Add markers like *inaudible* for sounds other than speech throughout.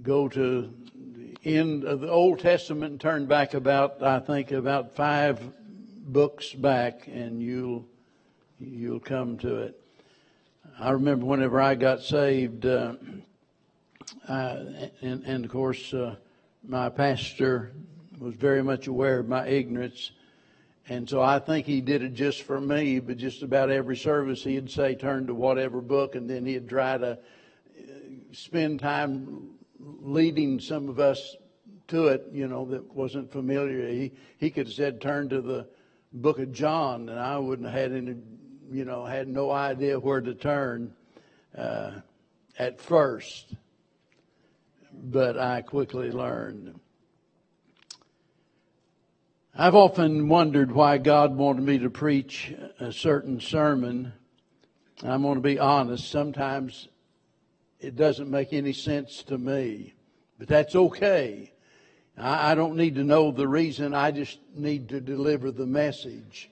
go to the end of the Old Testament and turn back about, I think, about five books back, and you'll you'll come to it. I remember whenever I got saved, uh, I, and, and, of course, uh, my pastor was very much aware of my ignorance. And so I think he did it just for me, but just about every service he'd say, turn to whatever book, and then he'd try to uh, spend time leading some of us to it, you know, that wasn't familiar. He, he could have said, turn to the book of John, and I wouldn't have had any, you know, had no idea where to turn uh, at first. But I quickly learned. I've often wondered why God wanted me to preach a certain sermon. I'm going to be honest, sometimes it doesn't make any sense to me, but that's okay. I, don't need to know the reason, I just need to deliver the message.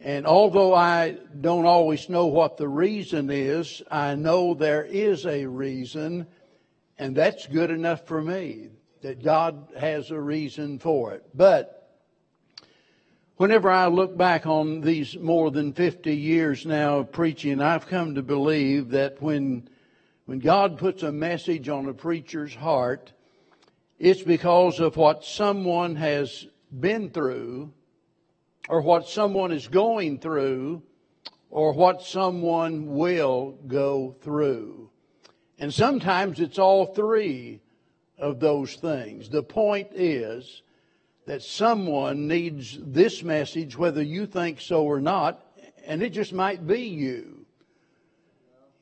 And although I don't always know what the reason is, I know there is a reason, and that's good enough for me, that God has a reason for it. But Whenever I look back on these more than 50 years now of preaching, I've come to believe that when, when God puts a message on a preacher's heart, it's because of what someone has been through, or what someone is going through, or what someone will go through. And sometimes it's all three of those things. The point is, that someone needs this message, whether you think so or not, and it just might be you.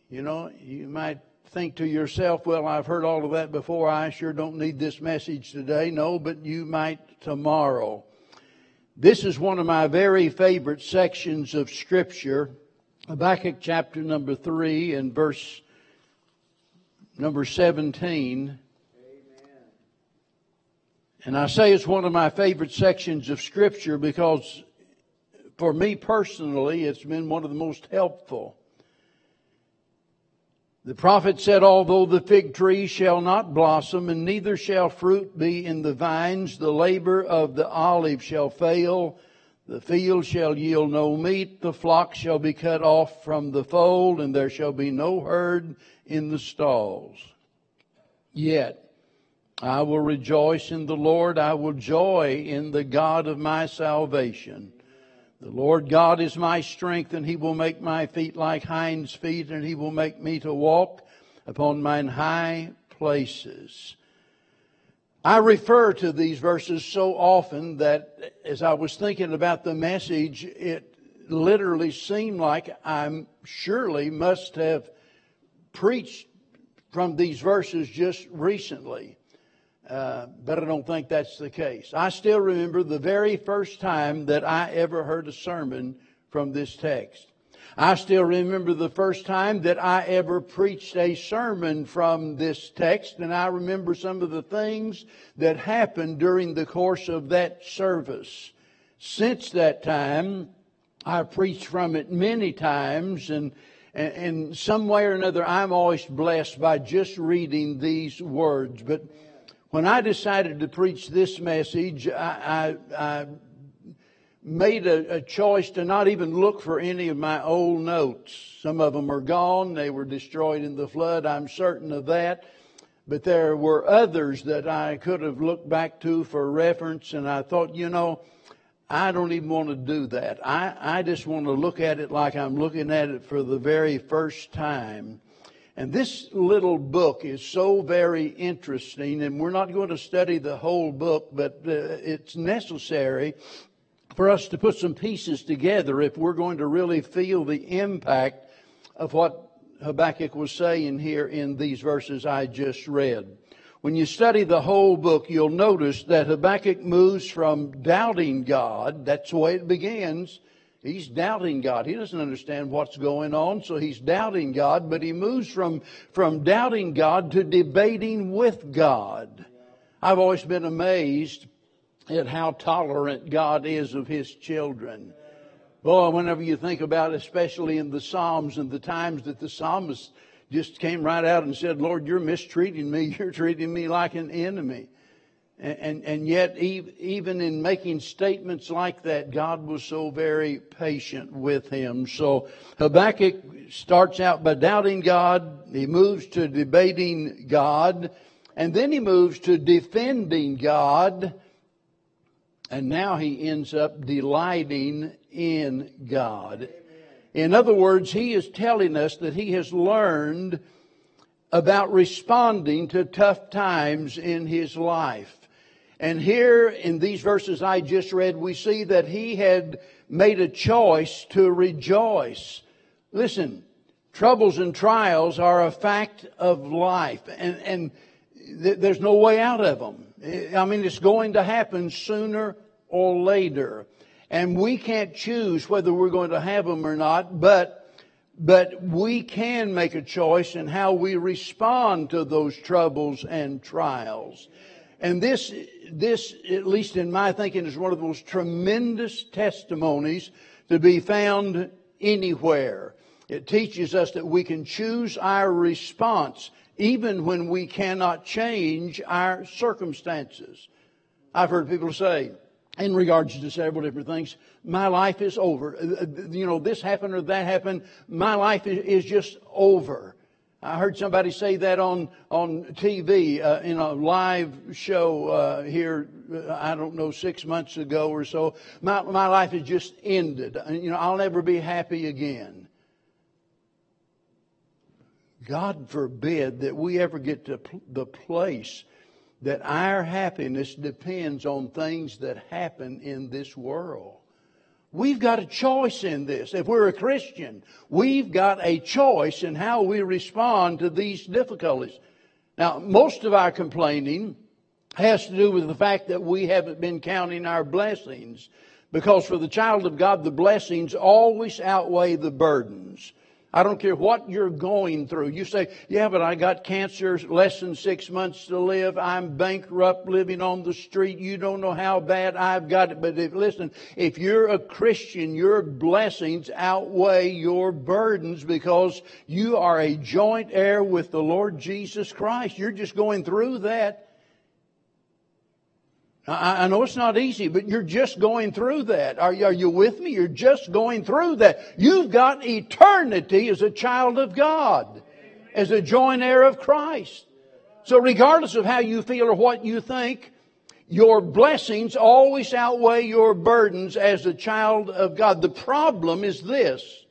You know, you might think to yourself, well, I've heard all of that before. I sure don't need this message today. No, but you might tomorrow. This is one of my very favorite sections of Scripture. Habakkuk chapter number 3 and verse number 17. And I say it's one of my favorite sections of Scripture because for me personally, it's been one of the most helpful. The prophet said, Although the fig tree shall not blossom, and neither shall fruit be in the vines, the labor of the olive shall fail, the field shall yield no meat, the flock shall be cut off from the fold, and there shall be no herd in the stalls. Yet, I will rejoice in the Lord. I will joy in the God of my salvation. The Lord God is my strength, and he will make my feet like hinds' feet, and he will make me to walk upon mine high places. I refer to these verses so often that as I was thinking about the message, it literally seemed like I surely must have preached from these verses just recently. Uh, but I don't think that's the case. I still remember the very first time that I ever heard a sermon from this text. I still remember the first time that I ever preached a sermon from this text, and I remember some of the things that happened during the course of that service. Since that time, I preached from it many times, and in some way or another, I'm always blessed by just reading these words. But when I decided to preach this message, I, I, I made a, a, choice to not even look for any of my old notes. Some of them are gone. They were destroyed in the flood. I'm certain of that. But there were others that I could have looked back to for reference, and I thought, you know, I don't even want to do that. I, I just want to look at it like I'm looking at it for the very first time. And this little book is so very interesting, and we're not going to study the whole book, but uh, it's necessary for us to put some pieces together if we're going to really feel the impact of what Habakkuk was saying here in these verses I just read. When you study the whole book, you'll notice that Habakkuk moves from doubting God, that's the way it begins, He's doubting God. He doesn't understand what's going on, so he's doubting God, but he moves from, from doubting God to debating with God. I've always been amazed at how tolerant God is of his children. Boy, whenever you think about, especially in the Psalms and the times that the psalmist just came right out and said, Lord, you're mistreating me. *laughs* You're treating me like an enemy. And, and, yet, even in making statements like that, God was so very patient with him. So Habakkuk starts out by doubting God. He moves to debating God. And then he moves to defending God. And now he ends up delighting in God. In other words, he is telling us that he has learned about responding to tough times in his life. And here in these verses I just read, we see that he had made a choice to rejoice. Listen, troubles and trials are a fact of life, and, and th- there's no way out of them. I mean, it's going to happen sooner or later. And we can't choose whether we're going to have them or not, but but we can make a choice in how we respond to those troubles and trials. And this, this, at least in my thinking, is one of the most tremendous testimonies to be found anywhere. It teaches us that we can choose our response even when we cannot change our circumstances. I've heard people say, in regards to several different things, my life is over. Uh, uh, you know, this happened or that happened. My life is just over. I heard somebody say that on on TV uh, in a live show uh, here. Uh, I don't know six months ago or so. My my life has just ended. Uh, you know, I'll never be happy again. God forbid that we ever get to the place that our happiness depends on things that happen in this world. We've got a choice in this. If we're a Christian, we've got a choice in how we respond to these difficulties. Now, most of our complaining has to do with the fact that we haven't been counting our blessings. Because for the child of God, the blessings always outweigh the burdens. I don't care what you're going through. You say, yeah, but I got cancer, less than six months to live. I'm bankrupt living on the street. You don't know how bad I've got it. But if, listen, if you're a Christian, your blessings outweigh your burdens because you are a joint heir with the Lord Jesus Christ. You're just going through that. I, know it's not easy, but you're just going through that. Are you, are you with me? You're just going through that. You've got eternity as a child of God, as a joint heir of Christ. So regardless of how you feel or what you think, your blessings always outweigh your burdens as a child of God. The problem is this.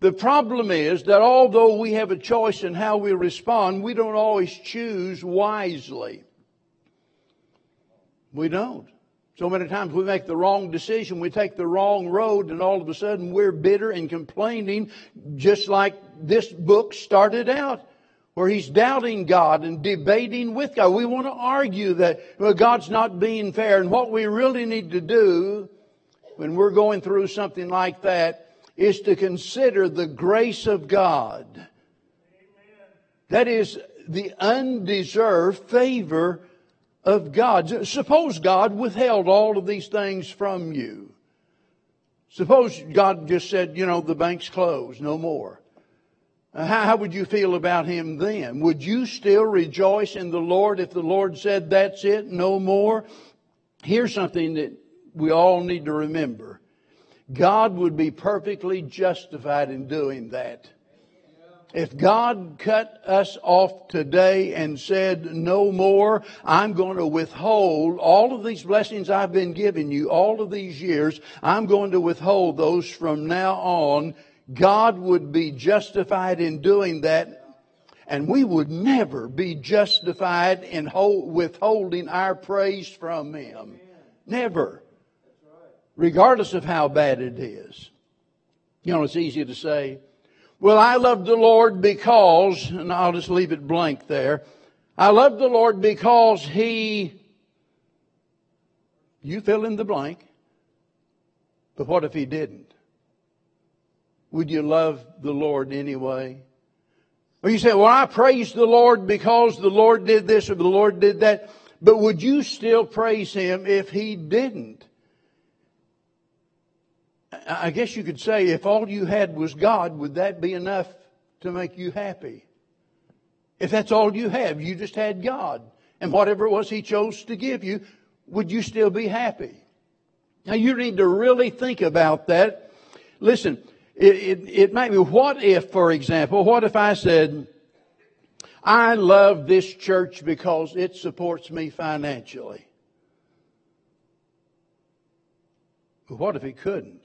The problem is that although we have a choice in how we respond, we don't always choose wisely. We don't. So many times we make the wrong decision, we take the wrong road, and all of a sudden we're bitter and complaining, just like this book started out, where he's doubting God and debating with God. We want to argue that well, God's not being fair, and what we really need to do when we're going through something like that is to consider the grace of God. That is the undeserved favor of God. Suppose God withheld all of these things from you. Suppose God just said, you know, the bank's closed, no more. How, how, would you feel about him then? Would you still rejoice in the Lord if the Lord said, that's it, no more? Here's something that we all need to remember. God would be perfectly justified in doing that. If God cut us off today and said, no more, I'm going to withhold all of these blessings I've been giving you all of these years, I'm going to withhold those from now on, God would be justified in doing that and we would never be justified in withholding our praise from Him. Never. Regardless of how bad it is. You know, it's easy to say, well, I love the Lord because, and I'll just leave it blank there. I love the Lord because He, you fill in the blank. But what if He didn't? Would you love the Lord anyway? Or you say, well, I praise the Lord because the Lord did this or the Lord did that. But would you still praise Him if He didn't? I guess you could say if all you had was God, would that be enough to make you happy? If that's all you have, you just had God. And whatever it was He chose to give you, would you still be happy? Now you need to really think about that. Listen, it, it, it might be, what if, for example, what if I said, I love this church because it supports me financially? But what if he couldn't?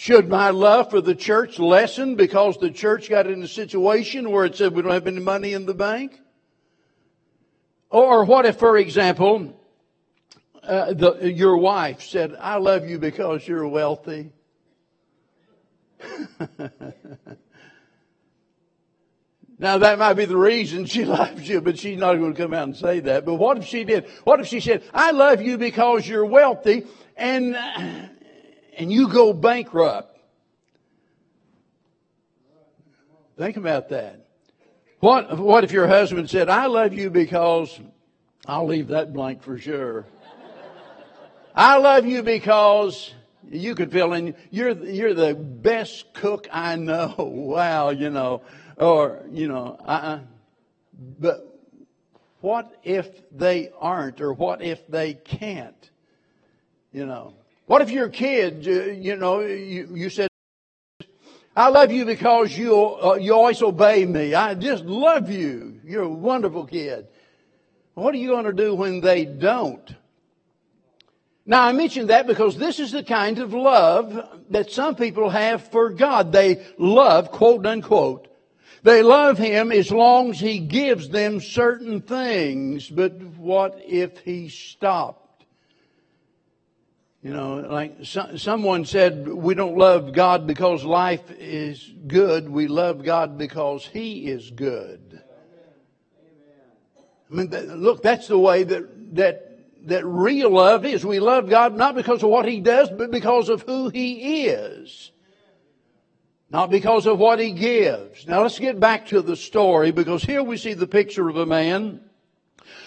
Should my love for the church lessen because the church got in a situation where it said we don't have any money in the bank? Or what if, for example, uh, the, your wife said, I love you because you're wealthy? *laughs* now that might be the reason she *laughs* loves you, but she's not going to come out and say that. But what if she did? What if she said, I love you because you're wealthy and and you go bankrupt. Think about that. What, what if your husband said, I love you because I'll leave that blank for sure. *laughs* I love you because you could fill in, you're, you're the best cook I know. *laughs* Wow, you know, or, you know, uh-uh. But what if they aren't or what if they can't? You know, what if your kid, you know, you, you said, I love you because you, uh, you always obey me. I just love you. You're a wonderful kid. What are you going to do when they don't? Now I mention that because this is the kind of love that some people have for God. They love, quote unquote, they love Him as long as He gives them certain things. But what if He stops? You know, like so, someone said, we don't love God because life is good. We love God because He is good. I mean, that, look, that's the way that, that, that real love is. We love God not because of what He does, but because of who He is. Not because of what He gives. Now let's get back to the story because here we see the picture of a man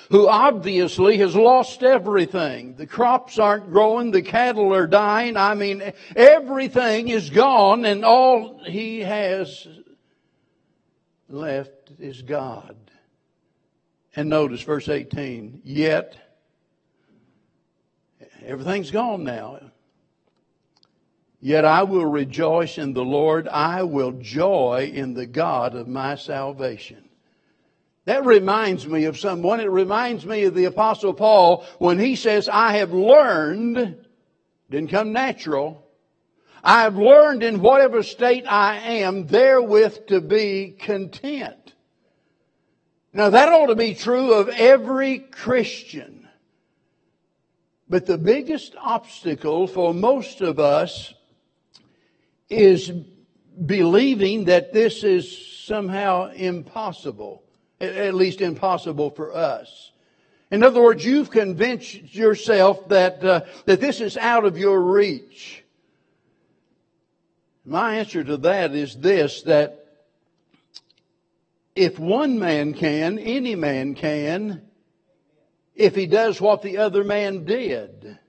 who obviously has lost everything. The crops aren't growing, the cattle are dying. I mean, everything is gone and all he has left is God. And notice verse 18, yet everything's gone now. Yet I will rejoice in the Lord. I will joy in the God of my salvation. That reminds me of someone. It reminds me of the apostle Paul when he says, I have learned, didn't come natural, I have learned in whatever state I am therewith to be content. Now that ought to be true of every Christian. But the biggest obstacle for most of us is believing that this is somehow impossible at least impossible for us. In other words, you've convinced yourself that, uh, that this is out of your reach. My answer to that is this, that if one man can, any man can, if he does what the other man did.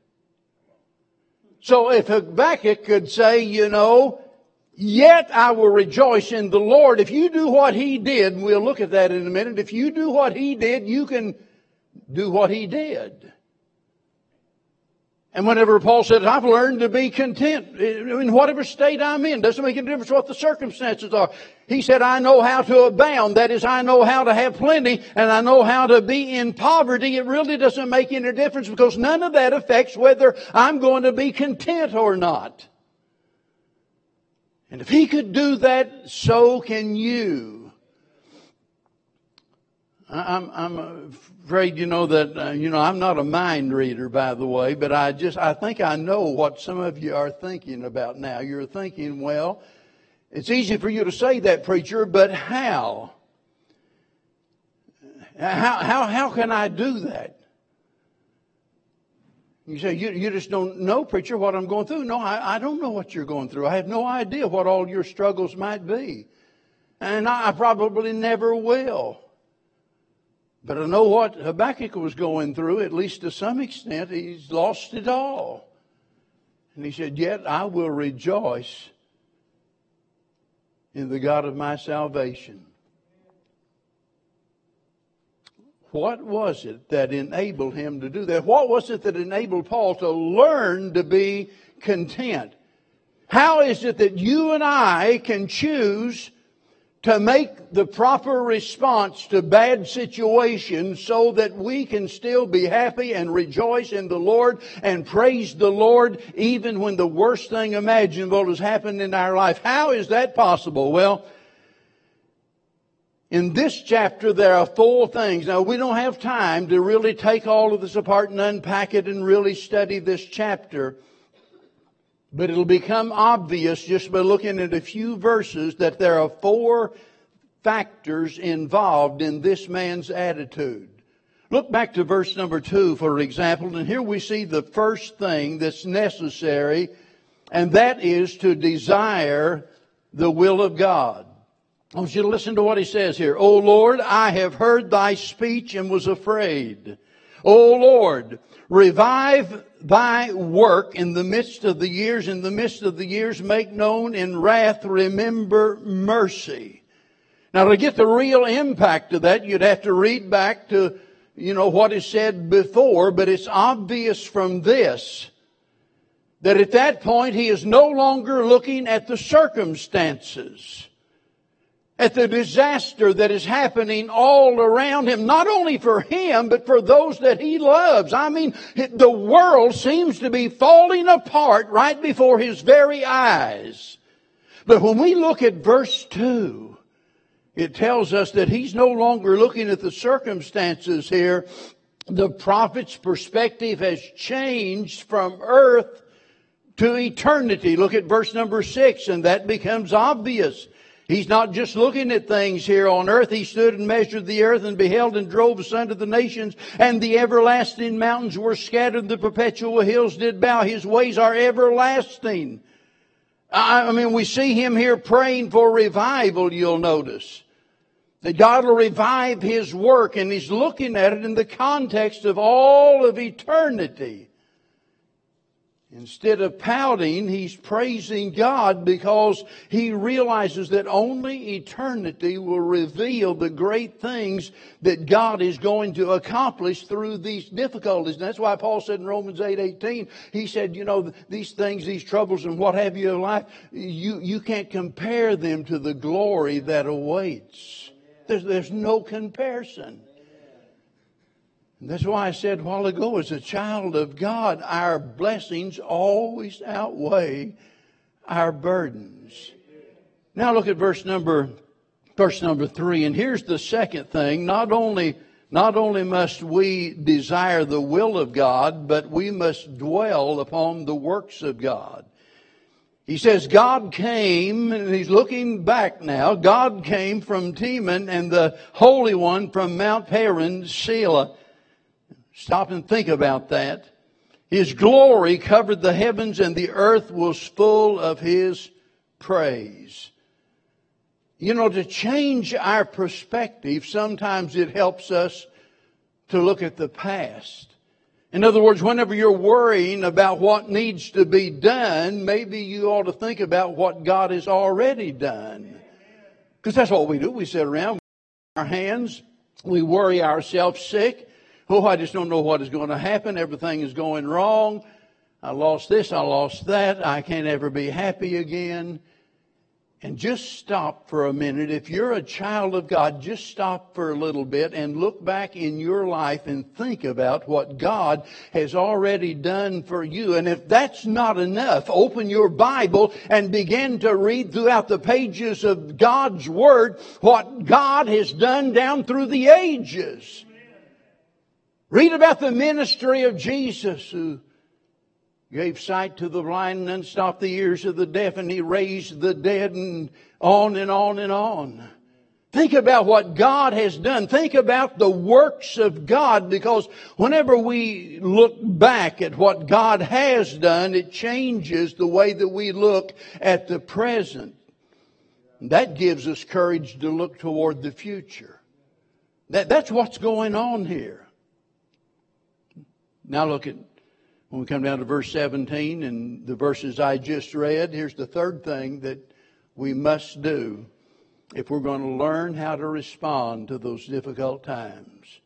So if Habakkuk could say, you know, Yet I will rejoice in the Lord. If you do what He did, we'll look at that in a minute, if you do what He did, you can do what He did. And whenever Paul said, I've learned to be content in whatever state I'm in, doesn't make any difference what the circumstances are. He said, I know how to abound. That is, I know how to have plenty and I know how to be in poverty. It really doesn't make any difference because none of that affects whether I'm going to be content or not. And if he could do that, so can you. I'm, I'm afraid, you know, that, uh, you know, I'm not a mind reader, by the way, but I just, I think I know what some of you are thinking about now. You're thinking, well, it's easy for you to say that, preacher, but how? How, how, how can I do that? You say, you, you just don't know, preacher, what I'm going through. No, I, I don't know what you're going through. I have no idea what all your struggles might be. And I, I probably never will. But I know what Habakkuk was going through, at least to some extent. He's lost it all. And he said, Yet I will rejoice in the God of my salvation. What was it that enabled him to do that? What was it that enabled Paul to learn to be content? How is it that you and I can choose to make the proper response to bad situations so that we can still be happy and rejoice in the Lord and praise the Lord even when the worst thing imaginable has happened in our life? How is that possible? Well, in this chapter, there are four things. Now, we don't have time to really take all of this apart and unpack it and really study this chapter. But it'll become obvious just by looking at a few verses that there are four factors involved in this man's attitude. Look back to verse number two, for example, and here we see the first thing that's necessary, and that is to desire the will of God. I want you to listen to what he says here. O Lord, I have heard thy speech and was afraid. O Lord, revive thy work in the midst of the years, in the midst of the years, make known in wrath, remember mercy. Now to get the real impact of that, you'd have to read back to, you know, what is said before, but it's obvious from this that at that point he is no longer looking at the circumstances at the disaster that is happening all around him, not only for him, but for those that he loves. I mean, the world seems to be falling apart right before his very eyes. But when we look at verse 2, it tells us that he's no longer looking at the circumstances here. The prophet's perspective has changed from earth to eternity. Look at verse number 6, and that becomes obvious. He's not just looking at things here on earth. He stood and measured the earth and beheld and drove us asunder the nations and the everlasting mountains were scattered. The perpetual hills did bow. His ways are everlasting. I mean, we see him here praying for revival, you'll notice. That God will revive his work and he's looking at it in the context of all of eternity. Instead of pouting, he's praising God because he realizes that only eternity will reveal the great things that God is going to accomplish through these difficulties. And that's why Paul said in Romans 8, 18, he said, you know, these things, these troubles and what have you in life, you, you can't compare them to the glory that awaits. There's, there's no comparison. That's why I said a while ago, as a child of God, our blessings always outweigh our burdens. Now look at verse number, verse number three. And here's the second thing. Not only, not only must we desire the will of God, but we must dwell upon the works of God. He says, God came, and he's looking back now. God came from Teman and the Holy One from Mount Paran, Selah. Stop and think about that. His glory covered the heavens and the earth was full of His praise. You know, to change our perspective, sometimes it helps us to look at the past. In other words, whenever you're worrying about what needs to be done, maybe you ought to think about what God has already done. Because that's what we do. We sit around, our hands, we worry ourselves sick, Oh, I just don't know what is going to happen. Everything is going wrong. I lost this. I lost that. I can't ever be happy again. And just stop for a minute. If you're a child of God, just stop for a little bit and look back in your life and think about what God has already done for you. And if that's not enough, open your Bible and begin to read throughout the pages of God's Word what God has done down through the ages. Read about the ministry of Jesus who gave sight to the blind and stopped the ears of the deaf and he raised the dead and on and on and on. Think about what God has done. Think about the works of God because whenever we look back at what God has done, it changes the way that we look at the present. That gives us courage to look toward the future. That, that's what's going on here. Now look at when we come down to verse 17 and the verses I just read. Here's the third thing that we must do if we're going to learn how to respond to those difficult times.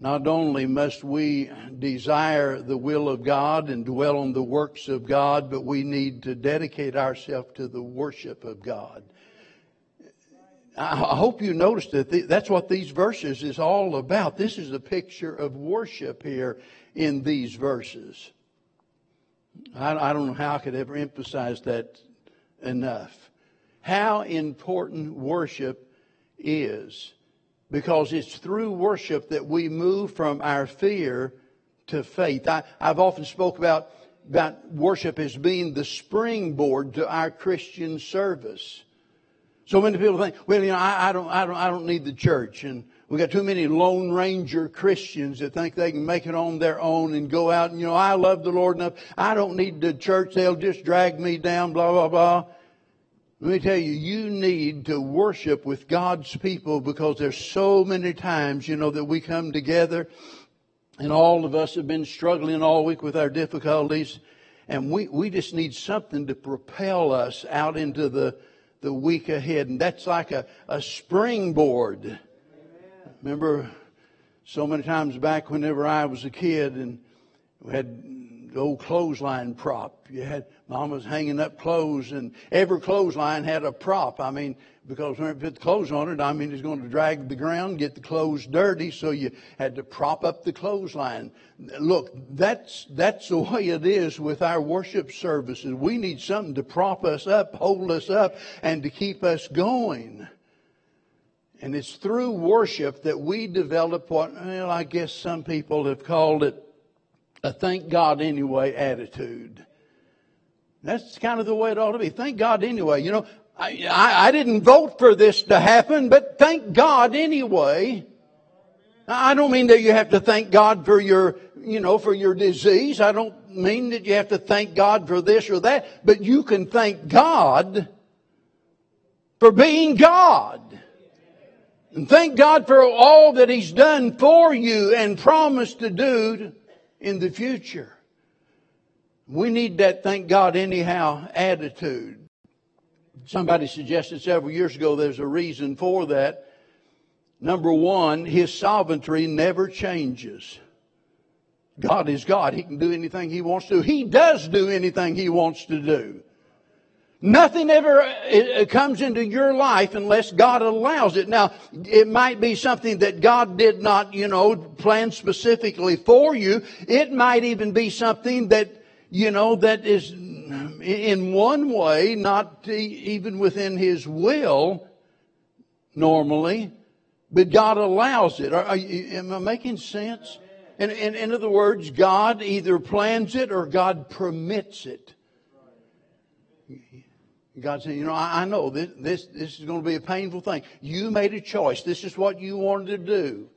Not only must we desire the will of God and dwell on the works of God, but we need to dedicate ourselves to the worship of God. I hope you noticed that that's what these verses is all about. This is a picture of worship here in these verses. I, I don't know how I could ever emphasize that enough. How important worship is because it's through worship that we move from our fear to faith. I, have often spoke about, about worship as being the springboard to our Christian service. So many people think, well, you know, I, I, don't, I don't, I don't need the church, and we got too many Lone Ranger Christians that think they can make it on their own and go out and, you know, I love the Lord enough. I don't need the church. They'll just drag me down, blah, blah, blah. Let me tell you, you need to worship with God's people because there's so many times, you know, that we come together and all of us have been struggling all week with our difficulties and we, we just need something to propel us out into the, the week ahead. And that's like a, a springboard. Amen. Remember so many times back whenever I was a kid and we had the old clothesline prop. You had mom was hanging up clothes, and every clothesline had a prop. I mean, because when you put the clothes on it, I mean, it's going to drag the ground, get the clothes dirty, so you had to prop up the clothesline. Look, that's that's the way it is with our worship services. We need something to prop us up, hold us up, and to keep us going. And it's through worship that we develop what, well, I guess some people have called it a thank God anyway attitude. That's kind of the way it ought to be. Thank God anyway. You know, I, I, didn't vote for this to happen, but thank God anyway. I don't mean that you have to thank God for your, you know, for your disease. I don't mean that you have to thank God for this or that, but you can thank God for being God. And thank God for all that He's done for you and promised to do in the future. We need that thank God anyhow attitude. Somebody suggested several years ago there's a reason for that. Number one, His sovereignty never changes. God is God. He can do anything He wants to. He does do anything He wants to do. Nothing ever uh, comes into your life unless God allows it. Now, it might be something that God did not, you know, plan specifically for you. It might even be something that, you know, that is Mm-hmm. in one way not even within His will normally, but God allows it. Are, you, am I making sense? In, in, in other words, God either plans it or God permits it. God said, you know, I, I know this, this, this is going to be a painful thing. You made a choice. This is what you wanted to do.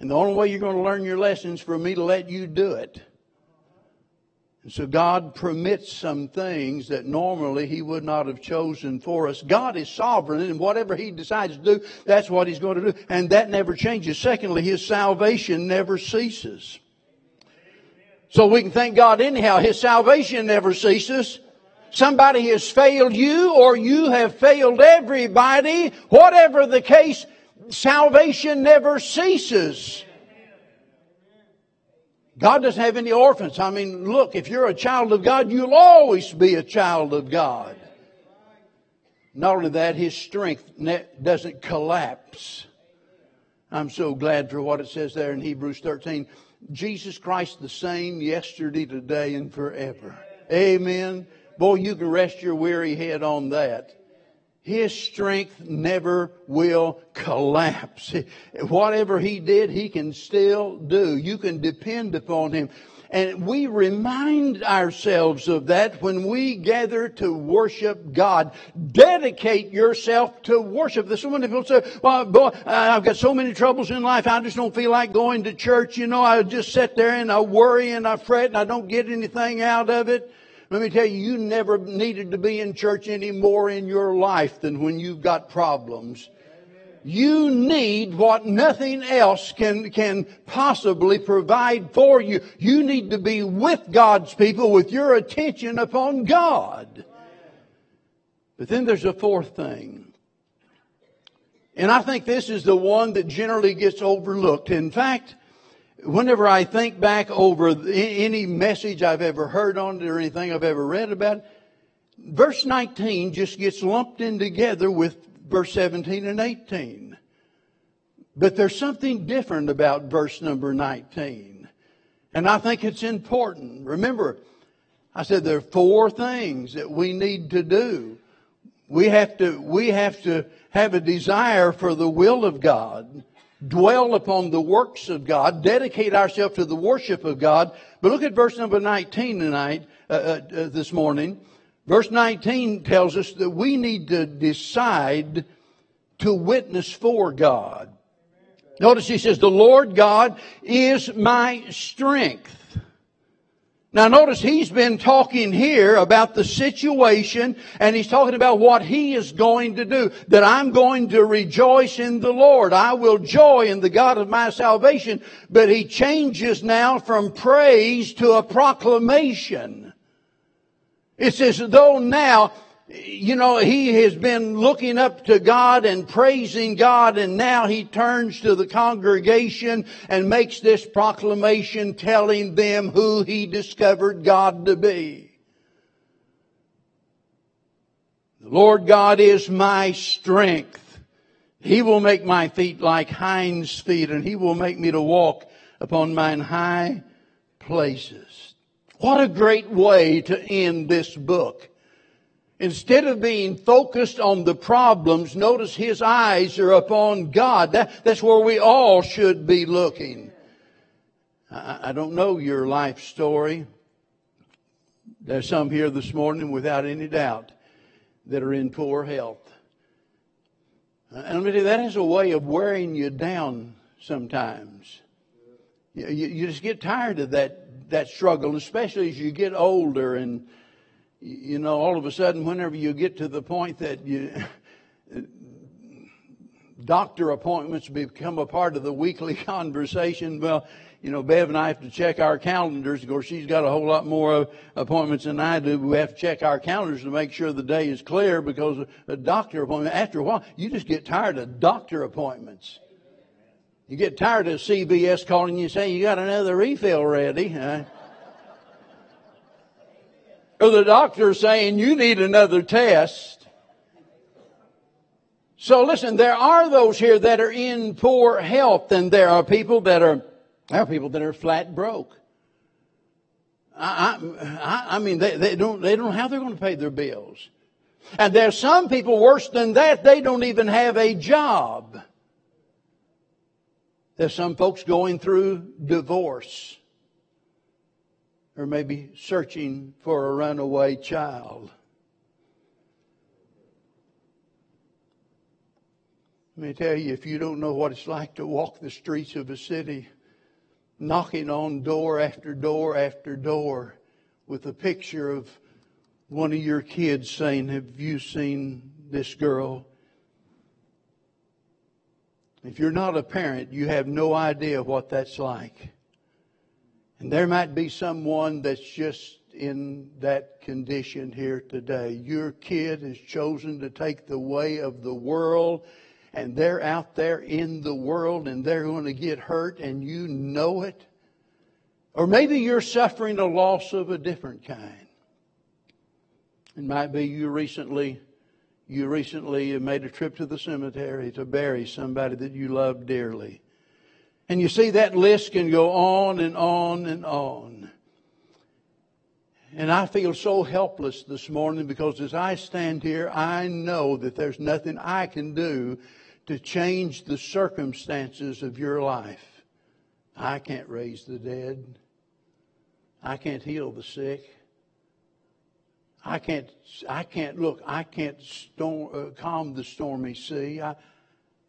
And the only way you're going to learn your lessons for me to let you do it. And so God permits some things that normally He would not have chosen for us. God is sovereign and whatever He decides to do, that's what He's going to do. And that never changes. Secondly, His salvation never ceases. So we can thank God anyhow. His salvation never ceases. Somebody has failed you or you have failed everybody. Whatever the case, salvation never ceases. God doesn't have any orphans. I mean, look, if you're a child of God, you'll always be a child of God. Not only that, His strength doesn't collapse. I'm so glad for what it says there in Hebrews 13. Jesus Christ the same yesterday, today, and forever. Amen. Boy, you can rest your weary head on that. His strength never will collapse. Whatever he did, he can still do. You can depend upon him. And we remind ourselves of that when we gather to worship God. Dedicate yourself to worship. There's so many people say, well, boy, I've got so many troubles in life. I just don't feel like going to church. You know, I just sit there and I worry and I fret and I don't get anything out of it. Let me tell you, you never needed to be in church any more in your life than when you've got problems. You need what nothing else can, can possibly provide for you. You need to be with God's people with your attention upon God. But then there's a fourth thing. And I think this is the one that generally gets overlooked. In fact, whenever I think back over any message I've ever heard on it or anything I've ever read about it, verse 19 just gets lumped in together with verse 17 and 18. But there's something different about verse number 19. And I think it's important. Remember, I said there are four things that we need to do. We have to, we have to have a desire for the will of God, dwell upon the works of God, dedicate ourselves to the worship of God. But look at verse number 19 tonight, uh, uh, uh this morning. Verse 19 tells us that we need to decide to witness for God. Notice he says, the Lord God is my strength. Now notice he's been talking here about the situation and he's talking about what he is going to do. That I'm going to rejoice in the Lord. I will joy in the God of my salvation. But he changes now from praise to a proclamation. It's as though now you know, he has been looking up to God and praising God and now he turns to the congregation and makes this proclamation telling them who he discovered God to be. The Lord God is my strength. He will make my feet like hinds feet and he will make me to walk upon mine high places. What a great way to end this book. Instead of being focused on the problems, notice his eyes are upon God. That, that's where we all should be looking. I, I don't know your life story. There's some here this morning without any doubt that are in poor health. And you, that has a way of wearing you down sometimes. You, you, you just get tired of that, that struggle, especially as you get older and you know, all of a sudden, whenever you get to the point that you, doctor appointments become a part of the weekly *laughs* conversation, well, you know, Bev and I have to check our calendars. Of course, she's got a whole lot more appointments than I do. We have to check our calendars to make sure the day is clear because a doctor appointment, after a while, you just get tired of doctor appointments. You get tired of CVS calling you and saying you got another refill ready. Huh? Or the doctor saying you need another test. So listen, there are those here that are in poor health and there are people that are, there are people that are flat broke. I, I, I mean, they, they don't, they don't know how they're going to pay their bills. And there's some people worse than that, they don't even have a job. There's some folks going through divorce or maybe searching for a runaway child. Let me tell you, if you don't know what it's like to walk the streets of a city, knocking on door after door after door with a picture of one of your kids saying, Have you seen this girl? If you're not a parent, you have no idea what that's like. And there might be someone that's just in that condition here today. Your kid has chosen to take the way of the world and they're out there in the world and they're going to get hurt and you know it. Or maybe you're suffering a loss of a different kind. It might be you recently you recently made a trip to the cemetery to bury somebody that you love dearly. And you see that list can go on and on and on. And I feel so helpless this morning because as I stand here, I know that there's nothing I can do to change the circumstances of your life. I can't raise the dead. I can't heal the sick. I can't, I can't, look, I can't storm, uh, calm the stormy sea. I,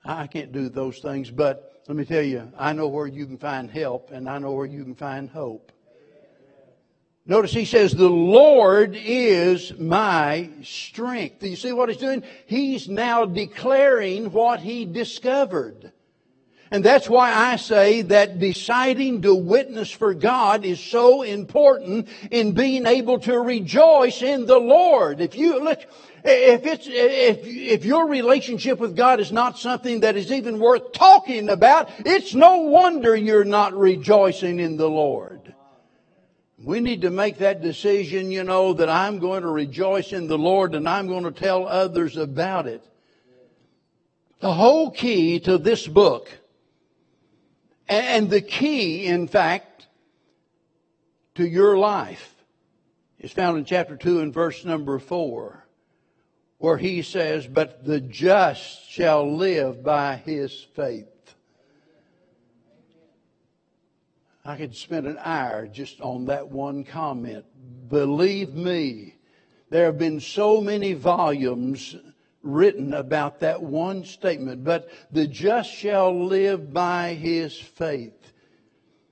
I can't do those things, but let me tell you, I know where you can find help and I know where you can find hope. Notice he says, the Lord is my strength. Do you see what he's doing? He's now declaring what he discovered. And that's why I say that deciding to witness for God is so important in being able to rejoice in the Lord. If you look, if it's, if, if your relationship with God is not something that is even worth talking about, it's no wonder you're not rejoicing in the Lord. We need to make that decision, you know, that I'm going to rejoice in the Lord and I'm going to tell others about it. The whole key to this book and the key, in fact, to your life is found in chapter 2 and verse number 4, where he says, But the just shall live by his faith. I could spend an hour just on that one comment. Believe me, there have been so many volumes written about that one statement. But the just shall live by his faith.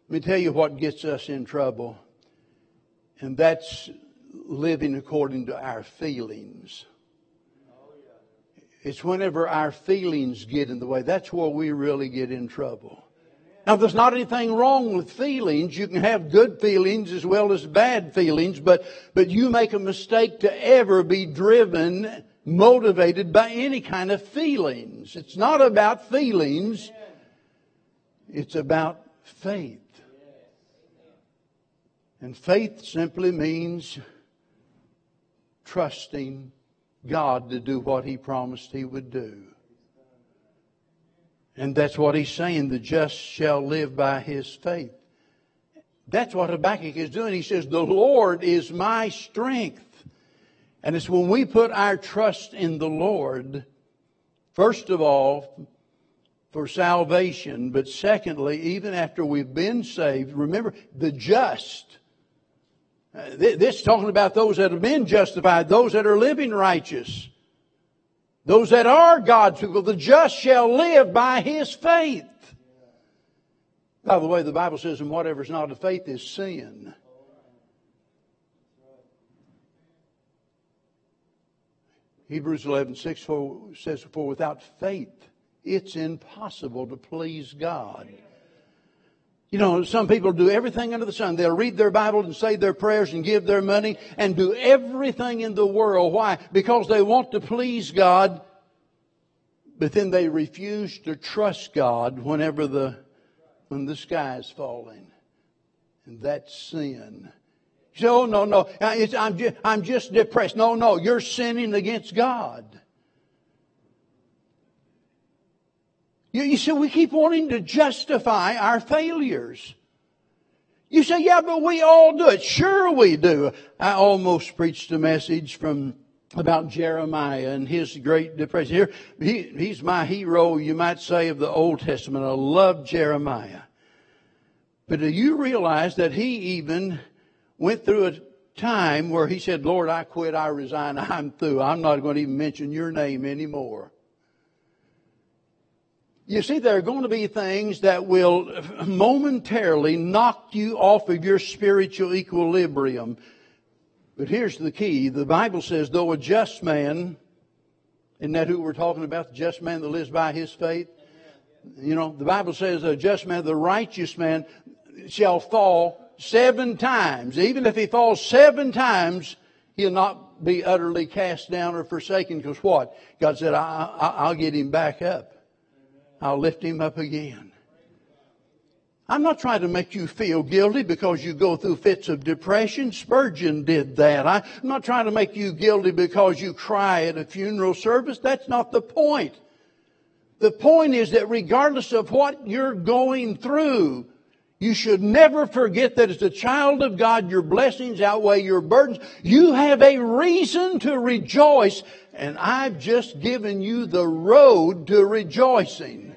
Let me tell you what gets us in trouble. And that's living according to our feelings. It's whenever our feelings get in the way. That's where we really get in trouble. Now, there's not anything wrong with feelings. You can have good feelings as well as bad feelings, but, but you make a mistake to ever be driven motivated by any kind of feelings. It's not about feelings, it's about faith. And faith simply means trusting God to do what He promised He would do. And that's what He's saying the just shall live by His faith. That's what Habakkuk is doing. He says, The Lord is my strength. And it's when we put our trust in the Lord, first of all, for salvation, but secondly, even after we've been saved, remember, the just. Uh, this is talking about those that have been justified, those that are living righteous, those that are God's people. The just shall live by his faith. By the way, the Bible says, and whatever is not of faith is sin. Hebrews 11, 6 says, For without faith, it's impossible to please God. You know, some people do everything under the sun. They'll read their Bible and say their prayers and give their money and do everything in the world. Why? Because they want to please God, but then they refuse to trust God whenever the, when the sky is falling. And that's sin. No, no, uh, I'm, just, I'm just depressed. No, no, you're sinning against God. You, you see, we keep wanting to justify our failures. You say, yeah, but we all do it. Sure we do. I almost preached a message from about Jeremiah and his great depression. Here, he, he's my hero, you might say, of the Old Testament. I love Jeremiah. But do you realize that he even went through a time where he said, Lord, I quit, I resign, I'm through. I'm not going to even mention your name anymore. You see, there are going to be things that will momentarily knock you off of your spiritual equilibrium. But here's the key. The Bible says, though a just man, isn't that who we're talking about? The just man that lives by his faith? You know, the Bible says a just man, the righteous man shall fall seven times. Even if he falls seven times, he'll not be utterly cast down or forsaken because what? God said, I, will get him back up. I'll lift him up again. I'm not trying to make you feel guilty because you go through fits of depression. Spurgeon did that. I'm not trying to make you guilty because you cry at a funeral service. That's not the point. The point is that regardless of what you're going through, you should never forget that as a child of God, your blessings outweigh your burdens. You have a reason to rejoice, and I've just given you the road to rejoicing.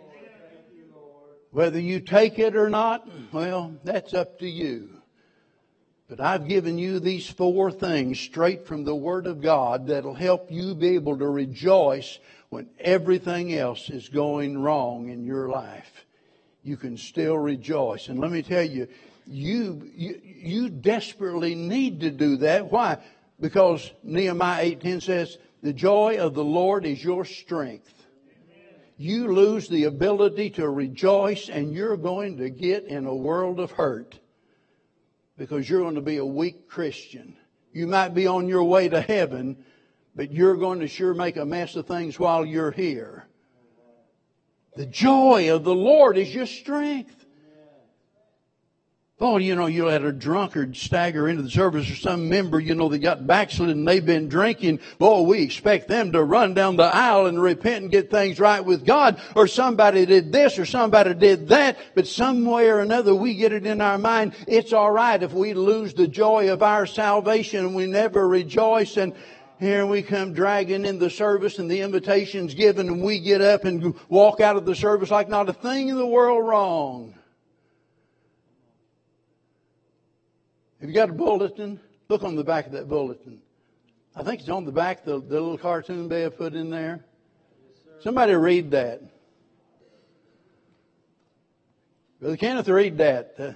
Whether you take it or not, well, that's up to you. But I've given you these four things straight from the Word of God that'll help you be able to rejoice when everything else is going wrong in your life you can still rejoice. And let me tell you, you, you, you desperately need to do that. Why? Because Nehemiah 8.10 says, the joy of the Lord is your strength. you lose the ability to rejoice and you're going to get in a world of hurt because you're going to be a weak Christian. You might be on your way to heaven, but you're going to sure make a mess of things while you're here. The joy of the Lord is your strength. Oh, you know, you let a drunkard stagger into the service or some member, you know, they got backslidden and they've been drinking. Boy, we expect them to run down the aisle and repent and get things right with God. Or somebody did this or somebody did that. But some way or another, we get it in our mind. It's alright if we lose the joy of our salvation and we never rejoice and here we come dragging in the service and the invitation's given and we get up and walk out of the service like not a thing in the world wrong. Have you got a bulletin? Look on the back of that bulletin. I think it's on the back, the, the little cartoon they have put in there. Somebody read that. Brother Kenneth, read that. Uh,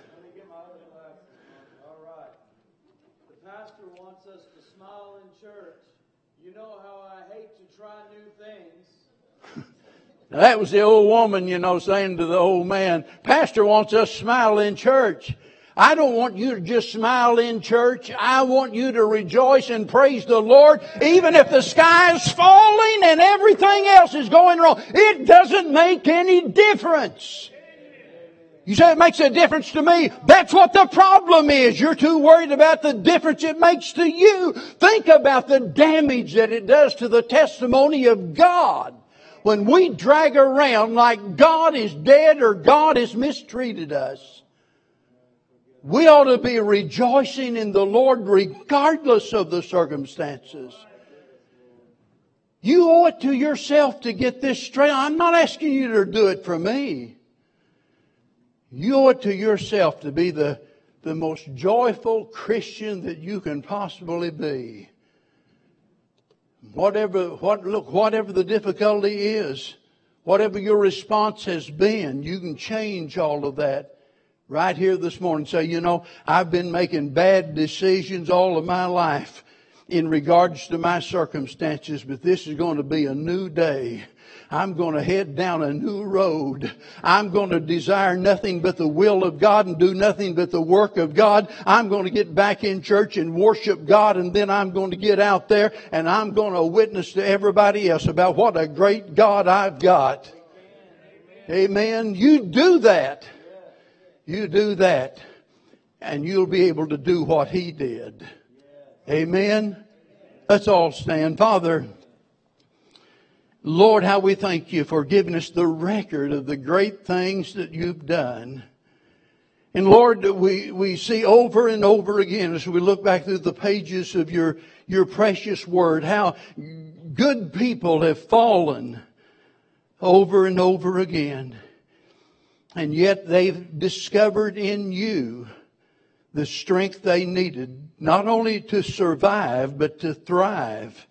Now, that was the old woman, you know, saying to the old man, Pastor wants us to smile in church. I don't want you to just smile in church. I want you to rejoice and praise the Lord, even if the sky is falling and everything else is going wrong. It doesn't make any difference. You say it makes a difference to me. That's what the problem is. You're too worried about the difference it makes to you. Think about the damage that it does to the testimony of God when we drag around like God is dead or God has mistreated us. We ought to be rejoicing in the Lord regardless of the circumstances. You owe it to yourself to get this straight. I'm not asking you to do it for me. You owe it to yourself to be the, the most joyful Christian that you can possibly be. Whatever, what, look, whatever the difficulty is, whatever your response has been, you can change all of that right here this morning say, you know, I've been making bad decisions all of my life in regards to my circumstances, but this is going to be a new day. I'm going to head down a new road. I'm going to desire nothing but the will of God and do nothing but the work of God. I'm going to get back in church and worship God and then I'm going to get out there and I'm going to witness to everybody else about what a great God I've got. Amen. You do that. You do that and you'll be able to do what he did. Amen. Let's all stand. Father, Lord, how we thank you for giving us the record of the great things that you've done. And Lord, we, we see over and over again as we look back through the pages of your, your precious word, how good people have fallen over and over again. And yet they've discovered in you the strength they needed, not only to survive, but to thrive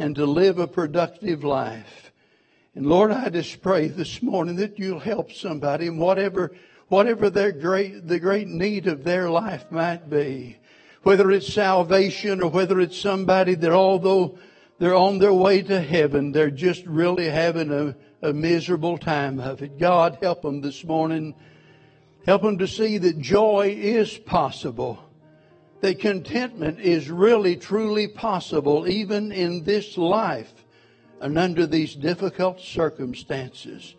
and to live a productive life. And Lord, I just pray this morning that you'll help somebody in whatever, whatever their great, the great need of their life might be. Whether it's salvation or whether it's somebody that although they're on their way to heaven, they're just really having a, a miserable time of it. God, help them this morning. Help them to see that joy is possible. That contentment is really truly possible even in this life and under these difficult circumstances.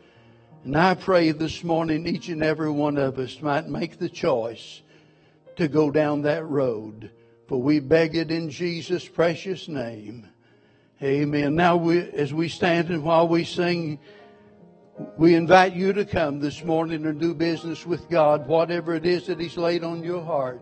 And I pray this morning each and every one of us might make the choice to go down that road. For we beg it in Jesus' precious name. Amen. Now, we, as we stand and while we sing, we invite you to come this morning and do business with God, whatever it is that He's laid on your heart.